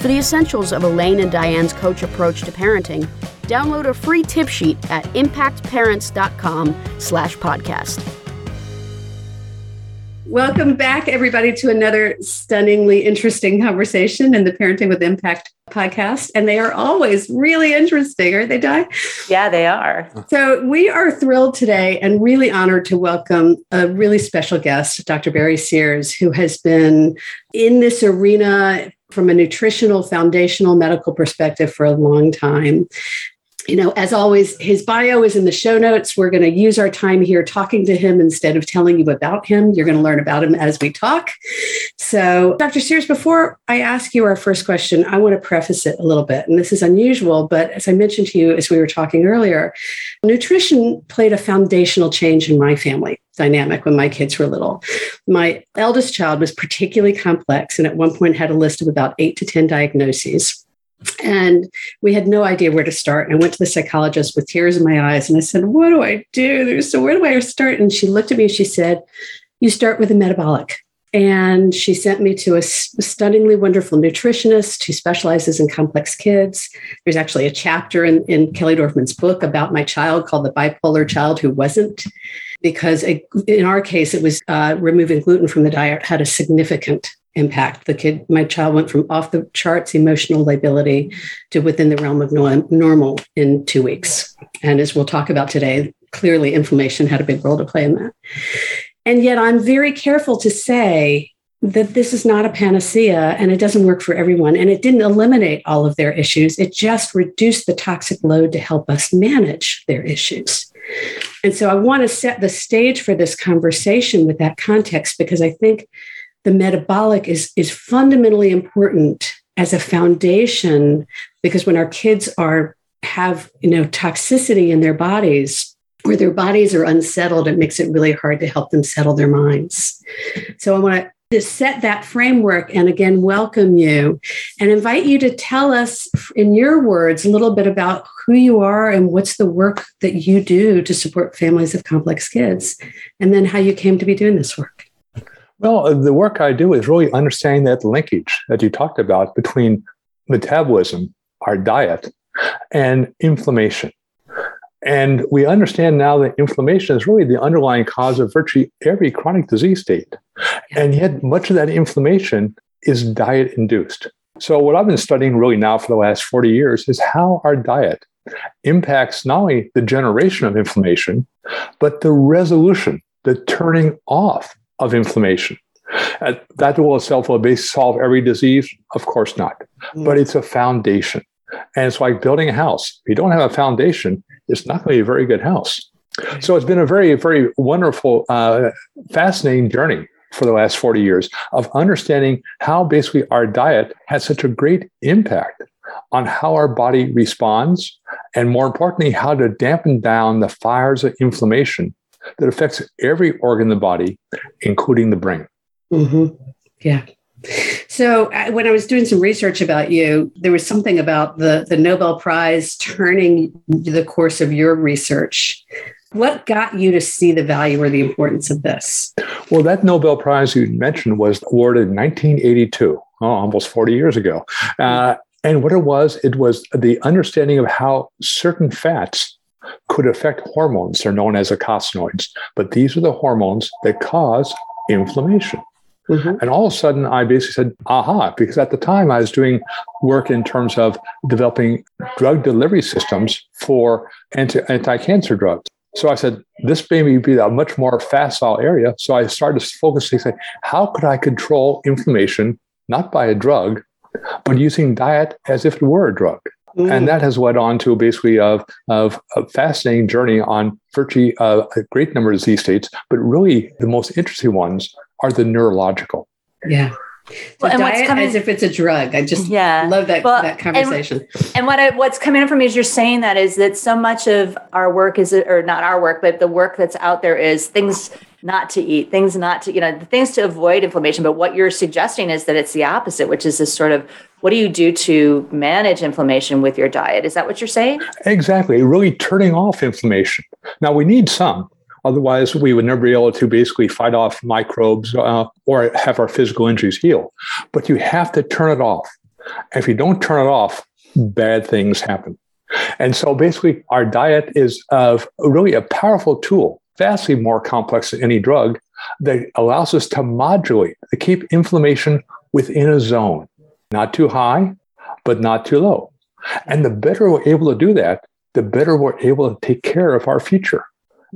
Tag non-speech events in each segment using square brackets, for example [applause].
For the essentials of Elaine and Diane's coach approach to parenting, download a free tip sheet at impactparents.com slash podcast. Welcome back, everybody, to another stunningly interesting conversation in the Parenting with Impact podcast. And they are always really interesting, aren't they, Di? Yeah, they are. So we are thrilled today and really honored to welcome a really special guest, Dr. Barry Sears, who has been in this arena from a nutritional, foundational medical perspective for a long time. You know, as always, his bio is in the show notes. We're going to use our time here talking to him instead of telling you about him. You're going to learn about him as we talk. So, Dr. Sears, before I ask you our first question, I want to preface it a little bit. And this is unusual, but as I mentioned to you as we were talking earlier, nutrition played a foundational change in my family dynamic when my kids were little. My eldest child was particularly complex and at one point had a list of about eight to 10 diagnoses. And we had no idea where to start. I went to the psychologist with tears in my eyes and I said, What do I do? So, where do I start? And she looked at me and she said, You start with a metabolic. And she sent me to a stunningly wonderful nutritionist who specializes in complex kids. There's actually a chapter in, in Kelly Dorfman's book about my child called The Bipolar Child Who Wasn't because it, in our case, it was uh, removing gluten from the diet had a significant impact. The kid, my child went from off the charts emotional lability to within the realm of normal in two weeks. And as we'll talk about today, clearly inflammation had a big role to play in that. And yet I'm very careful to say that this is not a panacea and it doesn't work for everyone. And it didn't eliminate all of their issues. It just reduced the toxic load to help us manage their issues. And so I want to set the stage for this conversation with that context because I think the metabolic is, is fundamentally important as a foundation because when our kids are have you know toxicity in their bodies or their bodies are unsettled it makes it really hard to help them settle their minds. So i want to set that framework and again welcome you and invite you to tell us in your words a little bit about who you are and what's the work that you do to support families of complex kids and then how you came to be doing this work well uh, the work i do is really understanding that linkage that you talked about between metabolism our diet and inflammation and we understand now that inflammation is really the underlying cause of virtually every chronic disease state. And yet, much of that inflammation is diet induced. So, what I've been studying really now for the last 40 years is how our diet impacts not only the generation of inflammation, but the resolution, the turning off of inflammation. Uh, that will itself will solve every disease? Of course not. Mm. But it's a foundation. And it's like building a house. If you don't have a foundation, it's not going to be a very good house. So it's been a very, very wonderful, uh, fascinating journey for the last 40 years of understanding how basically our diet has such a great impact on how our body responds, and more importantly, how to dampen down the fires of inflammation that affects every organ in the body, including the brain. Mm-hmm. Yeah. So uh, when I was doing some research about you, there was something about the, the Nobel Prize turning the course of your research. What got you to see the value or the importance of this? Well, that Nobel Prize you mentioned was awarded in 1982, oh, almost 40 years ago. Uh, and what it was, it was the understanding of how certain fats could affect hormones. They're known as eicosanoids, but these are the hormones that cause inflammation. Mm-hmm. And all of a sudden, I basically said, aha, because at the time I was doing work in terms of developing drug delivery systems for anti cancer drugs. So I said, this may be a much more facile area. So I started focusing, say, how could I control inflammation, not by a drug, but using diet as if it were a drug? Mm. And that has led on to basically of, of a fascinating journey on virtually uh, a great number of disease states, but really the most interesting ones are the neurological. Yeah. well, and diet coming, as if it's a drug. I just yeah. love that, well, that conversation. And, and what I, what's coming up for me as you're saying that is that so much of our work is, or not our work, but the work that's out there is things not to eat, things not to, you know, the things to avoid inflammation. But what you're suggesting is that it's the opposite, which is this sort of what do you do to manage inflammation with your diet? Is that what you're saying? Exactly. Really turning off inflammation. Now, we need some. Otherwise, we would never be able to basically fight off microbes uh, or have our physical injuries heal. But you have to turn it off. If you don't turn it off, bad things happen. And so basically, our diet is of really a powerful tool, vastly more complex than any drug, that allows us to modulate, to keep inflammation within a zone not too high, but not too low. And the better we're able to do that, the better we're able to take care of our future.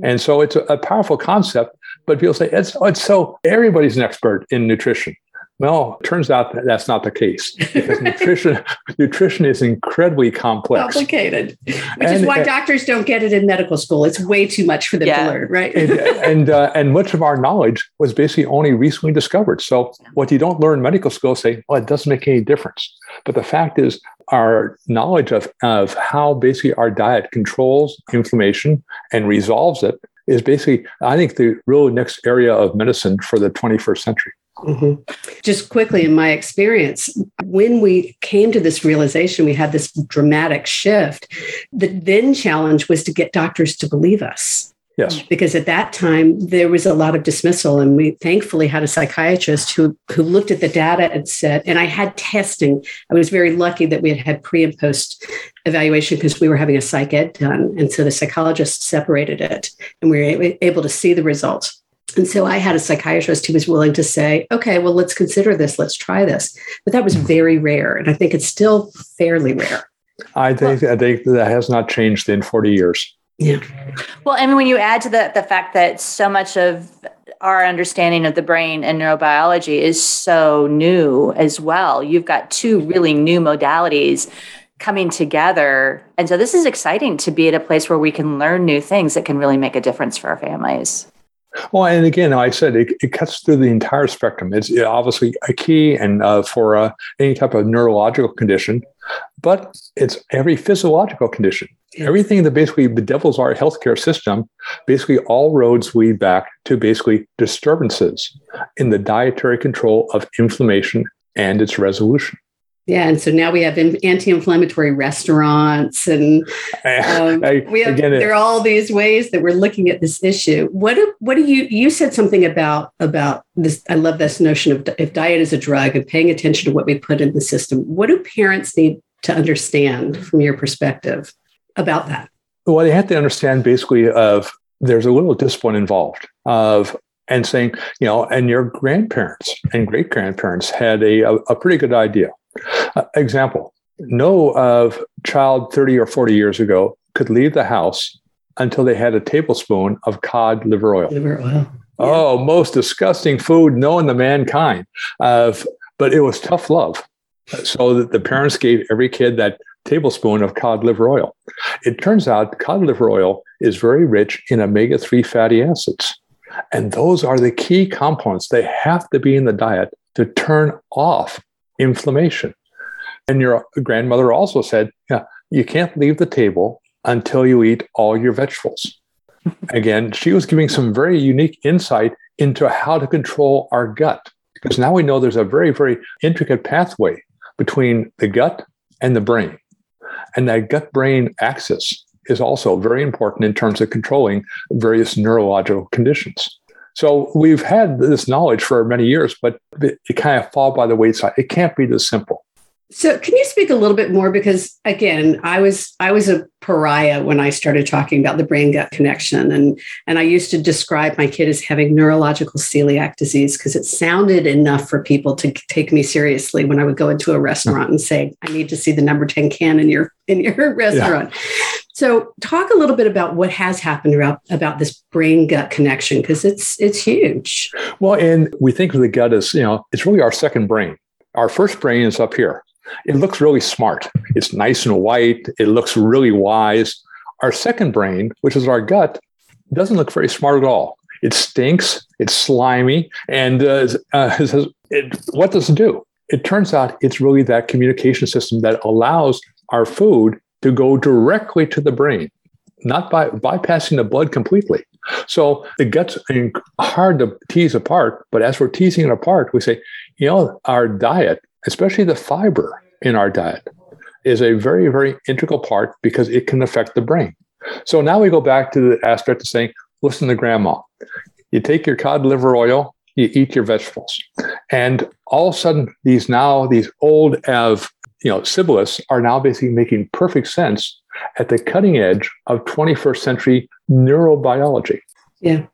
And so it's a, powerful concept, but people say it's, it's so everybody's an expert in nutrition. Well, turns out that that's not the case because [laughs] nutrition nutrition is incredibly complex, complicated, which and, is why uh, doctors don't get it in medical school. It's way too much for them yeah. to learn, right? and [laughs] and, uh, and, much of our knowledge was basically only recently discovered. So what you don't learn in medical school, say, well, it doesn't make any difference. But the fact is, our knowledge of of how basically our diet controls inflammation and resolves it is basically, I think, the real next area of medicine for the 21st century. Mm-hmm. Just quickly, in my experience, when we came to this realization, we had this dramatic shift. The then challenge was to get doctors to believe us. Yes. Because at that time there was a lot of dismissal, and we thankfully had a psychiatrist who who looked at the data and said, and I had testing. I was very lucky that we had had pre and post evaluation because we were having a psych ed done, and so the psychologist separated it, and we were able to see the results. And so I had a psychiatrist who was willing to say, okay, well, let's consider this, let's try this. But that was hmm. very rare. And I think it's still fairly rare. I think, well, I think that has not changed in 40 years. Yeah. Well, and when you add to the, the fact that so much of our understanding of the brain and neurobiology is so new as well, you've got two really new modalities coming together. And so this is exciting to be at a place where we can learn new things that can really make a difference for our families. Well, and again, I said it, it cuts through the entire spectrum. It's obviously a key and uh, for uh, any type of neurological condition, but it's every physiological condition. Everything that basically bedevils our healthcare system, basically all roads lead back to basically disturbances in the dietary control of inflammation and its resolution. Yeah, and so now we have anti-inflammatory restaurants, and [laughs] um, I, we have again, there are all these ways that we're looking at this issue. What do what do you you said something about about this? I love this notion of if diet is a drug and paying attention to what we put in the system. What do parents need to understand from your perspective about that? Well, they have to understand basically of there's a little discipline involved of and saying you know and your grandparents and great grandparents had a, a, a pretty good idea uh, example no of child 30 or 40 years ago could leave the house until they had a tablespoon of cod liver oil. Liver oil. Yeah. Oh, most disgusting food known to mankind. Uh, but it was tough love. So that the parents gave every kid that tablespoon of cod liver oil. It turns out cod liver oil is very rich in omega 3 fatty acids. And those are the key components. They have to be in the diet to turn off inflammation. And your grandmother also said, yeah, you can't leave the table until you eat all your vegetables. [laughs] Again, she was giving some very unique insight into how to control our gut. Because now we know there's a very, very intricate pathway between the gut and the brain. And that gut brain axis is also very important in terms of controlling various neurological conditions. So we've had this knowledge for many years, but it, kind of fall by the wayside. It can't be this simple. So can you speak a little bit more because again, I was I was a pariah when I started talking about the brain gut connection and and I used to describe my kid as having neurological celiac disease because it sounded enough for people to take me seriously when I would go into a restaurant and say I need to see the number 10 can in your in your [laughs] restaurant. Yeah. So talk a little bit about what has happened about, about this brain gut connection because it's it's huge. Well, and we think of the gut as, you know, it's really our second brain. Our first brain is up here it looks really smart. It's nice and white. It looks really wise. Our second brain, which is our gut, doesn't look very smart at all. It stinks. It's slimy. And uh, uh, [laughs] it, what does it do? It turns out it's really that communication system that allows our food to go directly to the brain, not by bypassing the blood completely. So it gets hard to tease apart. But as we're teasing it apart, we say, you know, our diet especially the fiber in our diet, is a very, very integral part because it can affect the brain. So now we go back to the aspect of saying, listen to grandma. You take your cod liver oil, you eat your vegetables. And all of a sudden, these now, these old of you know, shibboleths are now basically making perfect sense at the cutting edge of 21st century neurobiology. Yeah.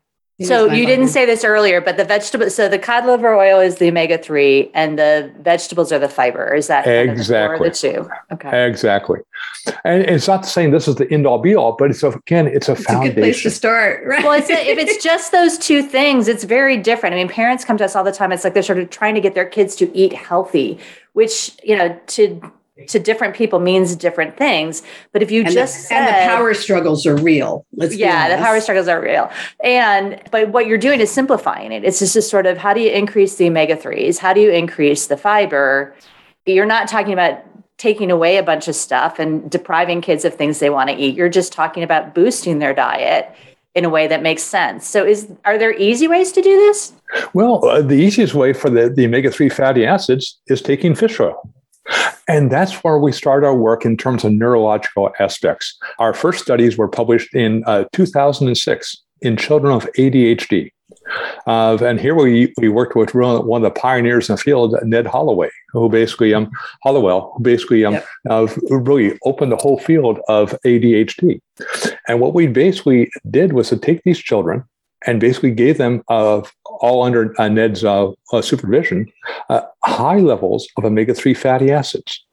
So you didn't say this earlier, but the vegetable, so the cod liver oil is the omega three, and the vegetables are the fiber. Is that exactly the, two? Okay, exactly. And it's not saying this is the end all be all, but it's a, again, it's a it's foundation. A good place to start, right? Well, it's a, if it's just those two things, it's very different. I mean, parents come to us all the time. It's like they're sort of trying to get their kids to eat healthy, which you know to to different people means different things. But if you and just the, said, and the power struggles are real. Let's yeah, the power struggles are real. And but what you're doing is simplifying it. It's just a sort of how do you increase the omega threes? How do you increase the fiber? You're not talking about taking away a bunch of stuff and depriving kids of things they want to eat. You're just talking about boosting their diet in a way that makes sense. So is are there easy ways to do this? Well, uh, the easiest way for the, the omega-3 fatty acids is taking fish oil. And that's where we start our work in terms of neurological aspects. Our first studies were published in uh, 2006 in children of ADHD. Uh, and here we, we worked with one of the pioneers in the field, Ned Holloway, who basically, um, Hallowell, who basically um, yep. uh, really opened the whole field of ADHD. And what we basically did was to take these children and basically gave them uh, all under uh, Ned's uh, uh supervision uh, high levels of omega 3 fatty acids.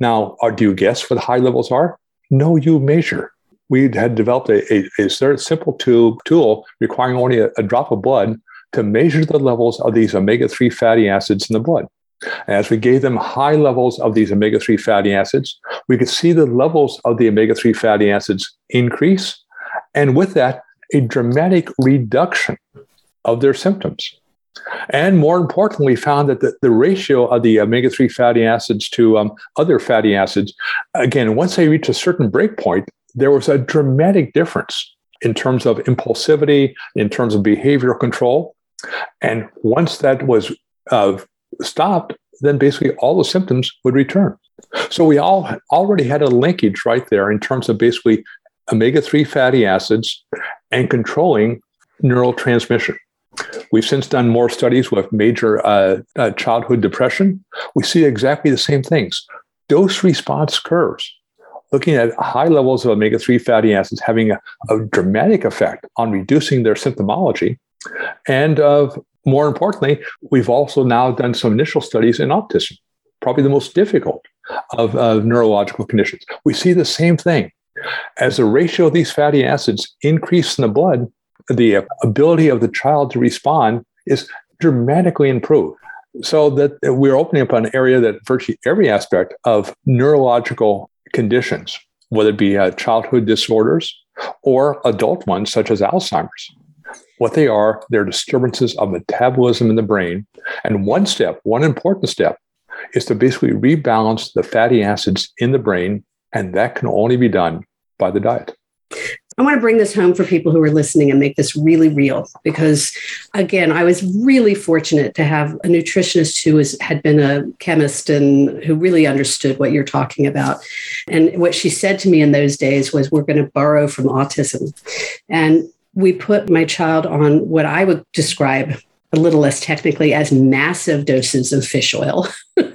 Now, uh, do you guess what the high levels are? No, you measure. We had developed a, a, a simple tube tool requiring only a, a drop of blood to measure the levels of these omega 3 fatty acids in the blood. As we gave them high levels of these omega 3 fatty acids, we could see the levels of the omega 3 fatty acids increase. And with that, a dramatic reduction of their symptoms. And more importantly, found that the, the ratio of the omega 3 fatty acids to um, other fatty acids, again, once they reach a certain breakpoint, there was a dramatic difference in terms of impulsivity, in terms of behavioral control. And once that was uh, stopped, then basically all the symptoms would return. So we all already had a linkage right there in terms of basically omega 3 fatty acids and controlling neural transmission. We've since done more studies with major uh, uh, childhood depression. We see exactly the same things dose response curves, looking at high levels of omega 3 fatty acids having a, a, dramatic effect on reducing their symptomology. And uh, more importantly, we've also now done some initial studies in autism, probably the most difficult of, of neurological conditions. We see the same thing. As the ratio of these fatty acids increase in the blood, the ability of the child to respond is dramatically improved. So that we're opening up an area that virtually every aspect of neurological conditions, whether it be uh, childhood disorders or adult ones such as Alzheimer's, what they are, they're disturbances of metabolism in the brain. And one step, one important step, is to basically rebalance the fatty acids in the brain. And that can only be done by the diet. I want to bring this home for people who are listening and make this really real because, again, I was really fortunate to have a nutritionist who was, had been a chemist and who really understood what you're talking about. And what she said to me in those days was, We're going to borrow from autism. And we put my child on what I would describe a little less technically as massive doses of fish oil. [laughs]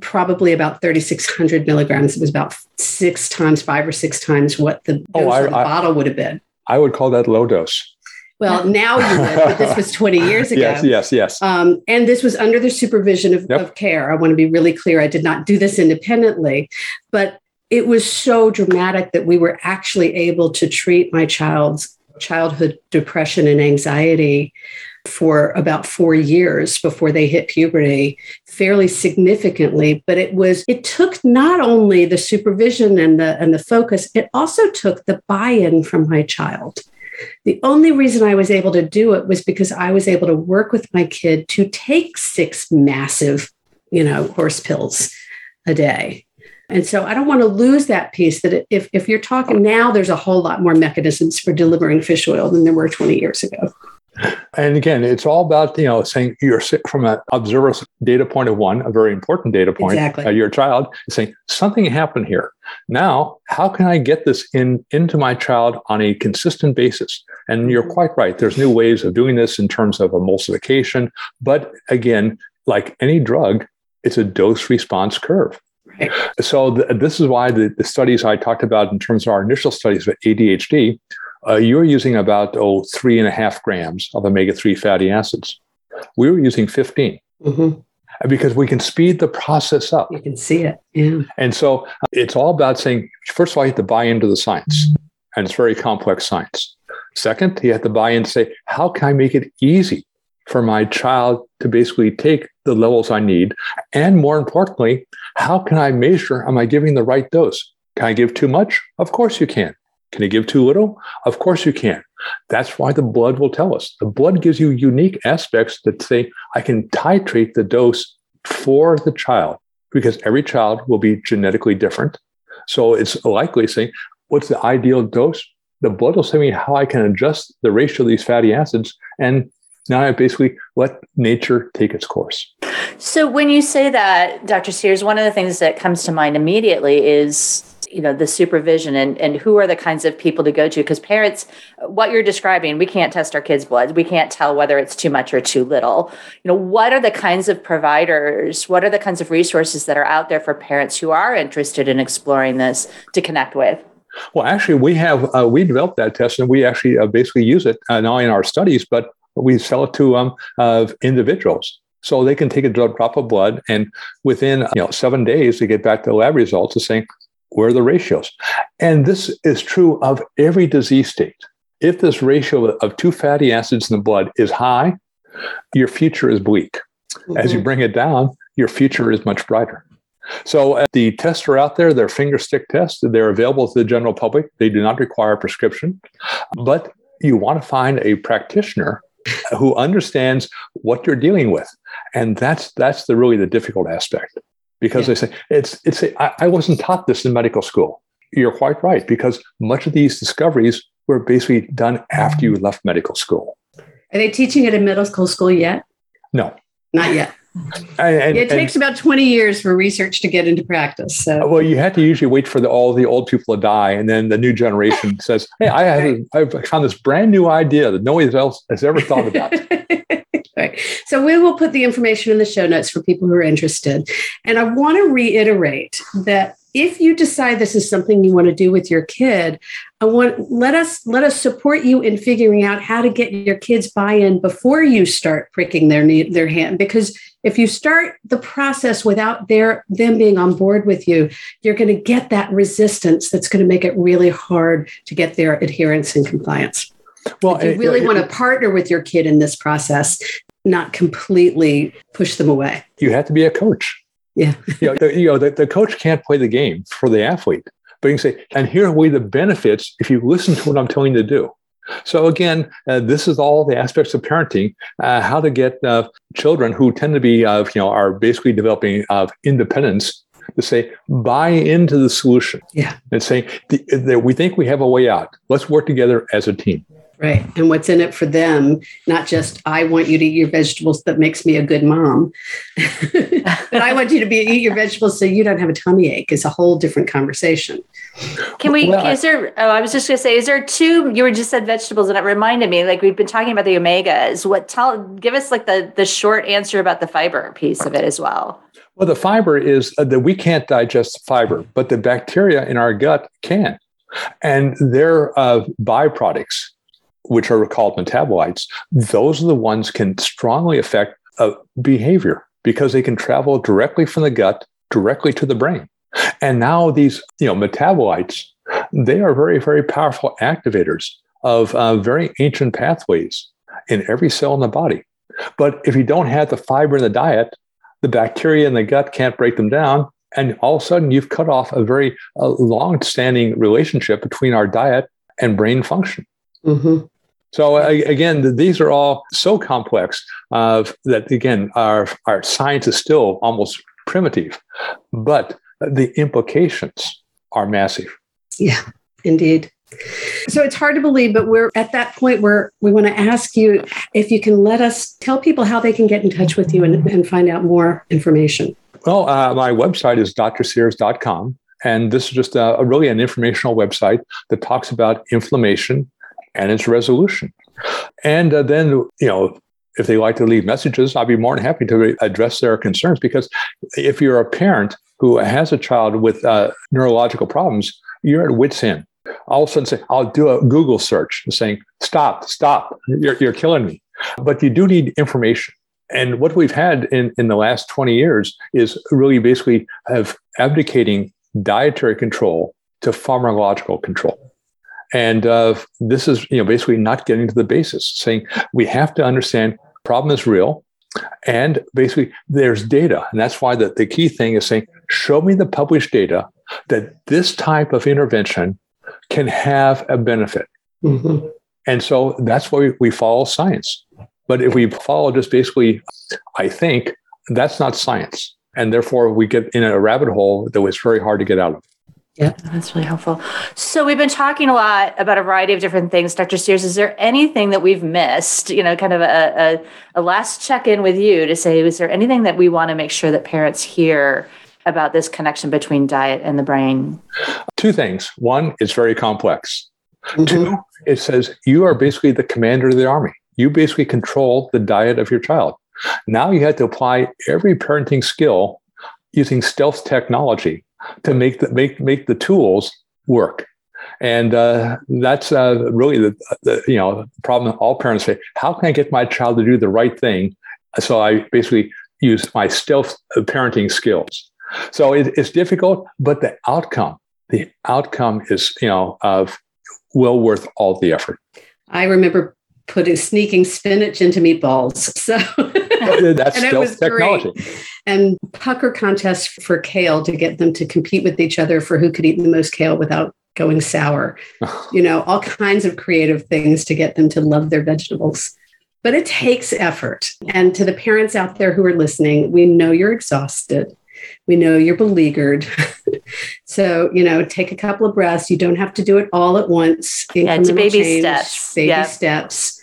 probably about 3,600 milligrams. It was about six times, five or six times what the dose Oh, I- of the I- bottle would have been. I would call that low dose. Well, now you would, but this was 20 [laughs] years ago. Yes, yes, yes. Um, and this was under the supervision of, Yep. of care. I want to be really clear. I did not do this independently, but it was so dramatic that we were actually able to treat my child's childhood depression and anxiety for about four years before they hit puberty fairly significantly but it was it took not only the supervision and the and the focus it also took the buy-in from my child the only reason I was able to do it was because I was able to work with my kid to take six massive, you know, horse pills a day. And so I don't want to lose that piece that if, if you're talking now, there's a whole lot more mechanisms for delivering fish oil than there were 20 years ago. And again, it's all about you know saying you're from an observer's data point of one, a very important data point. Exactly. Uh, your child saying something happened here. Now, how can I get this in into my child on a consistent basis? And you're quite right. There's new ways of doing this in terms of emulsification, but again, like any drug, it's a dose response curve. Right. So th- this is why the, the studies I talked about in terms of our initial studies with ADHD, uh, you're using about oh three and a half grams of omega-3 fatty acids. We were using 15 Mhm. because we can speed the process up. You can see it. Yeah. And so uh, it's all about saying, first of all, you have to buy into the science, and it's very complex science. Second, you have to buy in and say, how can I make it easy for my child to basically take the levels I need? And more importantly, how can I measure, am I giving the right dose? Can I give too much? Of course you can. Can you give too little? Of course you can. That's why the blood will tell us. The blood gives you unique aspects that say, I can titrate the dose for the child because every child will be genetically different. So it's likely saying, what's the ideal dose? The blood will tell me how I can adjust the ratio of these fatty acids. And now I basically let nature take its course. So when you say that, Dr. Sears, one of the things that comes to mind immediately is you know the supervision and and who are the kinds of people to go to? Because parents what you're describing we can't test our kids blood. We can't tell whether it's too much or too little. You know what are the kinds of providers what are the kinds of resources that are out there for parents who are interested in exploring this to connect with? Well, actually, we have uh, we developed that test, and we actually uh, basically use it uh, not in our studies, but we sell it to um, individuals. So they can take a drop of blood, and within you know seven days, they get back the lab results of saying where are the ratios. And this is true of every disease state. If this ratio of two fatty acids in the blood is high, your future is bleak. As you bring it down, your future is much brighter. So uh, the tests are out there. They're finger stick tests. They're available to the general public. They do not require a prescription, but you want to find a practitioner who understands what you're dealing with, and that's that's the really the difficult aspect because Yeah. they say it's it's a, I, I wasn't taught this in medical school. You're quite right because much of these discoveries were basically done after you left medical school. Are they teaching it in middle school school yet? No, Not yet. [laughs] and, and- it takes about 20 years for research to get into practice. So Well, you had to usually wait for the, all the old people to die, and then the new generation says, "Hey, I have I've found this brand new idea that nobody else has ever thought about." [laughs] right. So we will put the information in the show notes for people who are interested. And I want to reiterate that if you decide this is something you want to do with your kid, I want let us let us support you in figuring out how to get your kids buy-in before you start pricking their knee, their hand because if you start the process without their them being on board with you, you're going to get that resistance that's going to make it really hard to get their adherence and compliance Well, if you it- really it- want to partner with your kid in this process, not completely push them away. you have to be a coach. Yeah. [laughs] you know, the, you know the, the coach can't play the game for the athlete, but you can say, "And here are we the benefits if you listen to what I'm telling you to do." So again, uh, this is all the aspects of parenting: uh, how to get uh, children who tend to be, uh, you know, are basically developing uh, independence to say, buy into the solution. Yeah. And say, the, the, we think we have a way out. Let's work together as a team. Right. And what's in it for them, not just I want you to eat your vegetables that makes me a good mom. [laughs] but I want you to be eat your vegetables so you don't have a tummy ache is a whole different conversation. Can we Well, I- is there oh I was just gonna say, is there two you were just said vegetables and it reminded me, like we've been talking about the omegas. What tell give us like the the short answer about the fiber piece of it as well. Well, the fiber is uh, that we can't digest fiber, but the bacteria in our gut can. And their uh, byproducts, which are called metabolites, those are the ones can strongly affect uh, behavior because they can travel directly from the gut directly to the brain. And now these, you know, metabolites, they are very, very powerful activators of uh, very ancient pathways in every cell in the body. But if you don't have the fiber in the diet, the bacteria in the gut can't break them down. And all of a sudden, you've cut off a very uh, long standing relationship between our diet and brain function. Mhm. So, again, these are all so complex uh, that, again, our, our science is still almost primitive, but the implications are massive. Yeah, indeed. So it's hard to believe, but we're at that point where we want to ask you if you can let us tell people how they can get in touch with you and, and find out more information. Well, uh, my website is drsears.com. And this is just a really an informational website that talks about inflammation and its resolution. And uh, then, you know, if they like to leave messages, I'll be more than happy to address their concerns. Because if you're a parent who has a child with uh, neurological problems, you're at wit's end. All of a sudden, say, I'll do a Google search saying, stop, stop, you're, you're killing me. But you do need information. And what we've had in, in the last 20 years is really basically have abdicating dietary control to pharmacological control. And uh, this is, you know, basically not getting to the basis, saying we have to understand problem is real, and basically there's data, and that's why the, the key thing is saying, show me the published data that this type of intervention can have a benefit. Mhm. And so that's why we, we follow science. But if we follow just basically, I think that's not science. And therefore we get in a rabbit hole that was very hard to get out of. Yeah, that's really helpful. So we've been talking a lot about a variety of different things. Dr. Sears, is there anything that we've missed? You know, kind of a, a, a last check-in with you to say, is there anything that we want to make sure that parents hear about this connection between diet and the brain? Two things. One, it's very complex. Mhm. Two, it says you are basically the commander of the army. You basically control the diet of your child. Now you have to apply every parenting skill using stealth technology to make the make make the tools work. And uh, that's uh, really the, the you know problem. All parents say, "How can I get my child to do the right thing?" So I basically use my stealth parenting skills. So it, it's difficult, but the outcome, the outcome is you know of well worth all the effort. I remember putting sneaking spinach into meatballs. [laughs] So [laughs] That's And stealth was great. technology. and pucker contests for kale to get them to compete with each other for who could eat the most kale without going sour. [laughs] you know, all kinds of creative things to get them to love their vegetables. But it takes effort. And to the parents out there who are listening, we know you're exhausted. We know you're beleaguered. [laughs] so, you know, take a couple of breaths. You don't have to do it all at once. Yeah, it's baby change, steps. Baby Yeah. steps.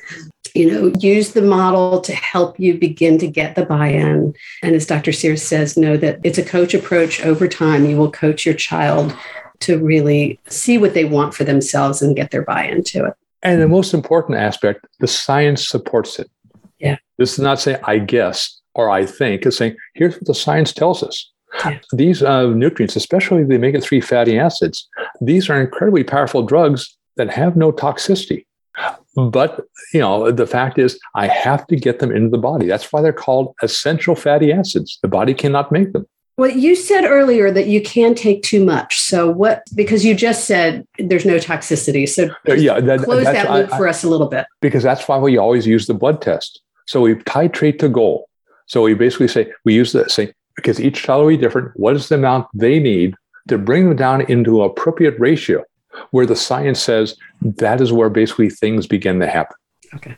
You know, use the model to help you begin to get the buy in. And as Dr. Sears says, know that it's a coach approach over time. You will coach your child to really see what they want for themselves and get their buy into it. And the most important aspect, the science supports it. Yeah. This is not saying I guess or I think. It's saying here's what the science tells us. Yeah. These uh, nutrients, especially the omega three fatty acids, these are incredibly powerful drugs that have no toxicity. But you know, the fact is, I have to get them into the body. That's why they're called essential fatty acids. The body cannot make them. Well, you said earlier that you can take too much. So what? Because you just said there's no toxicity. So Uh, yeah, that- close that loop I- for us a little bit. because that's why we always use the blood test. So we titrate to goal. So we basically say we use the same because each child will be different. What is the amount they need to bring them down into appropriate ratio, where the science says that is where basically things begin to happen. Okay.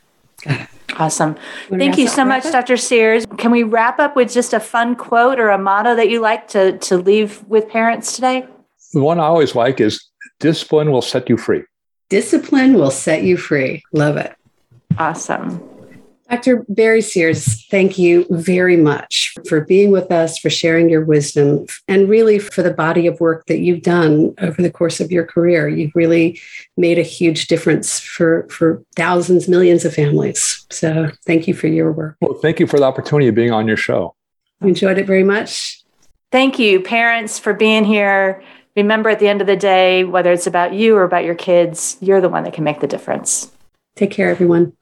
Awesome. Wanna Thank you so much, Rebecca? Dr. Sears. Can we wrap up with just a fun quote or a motto that you like to, to leave with parents today? The one I always like is discipline will set you free. Discipline will set you free. Love it. Awesome. Dr. Barry Sears, thank you very much for being with us, for sharing your wisdom, and really for the body of work that you've done over the course of your career. You've really made a huge difference for, for thousands, millions of families. So thank you for your work. Well, thank you for the opportunity of being on your show. enjoyed it very much. Thank you, parents, for being here. Remember, at the end of the day, whether it's about you or about your kids, you're the one that can make the difference. Take care, everyone.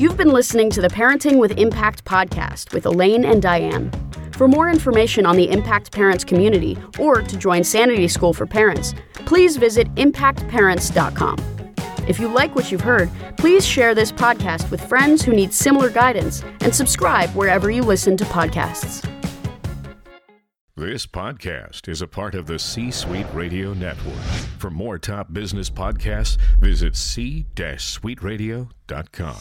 You've been listening to the Parenting with Impact podcast with Elaine and Diane. For more information on the Impact Parents community or to join Sanity School for Parents, please visit impactparents.com. If you like what you've heard, please share this podcast with friends who need similar guidance and subscribe wherever you listen to podcasts. This podcast is a part of the C Suite Radio Network. For more top business podcasts, visit c-suiteradio.com.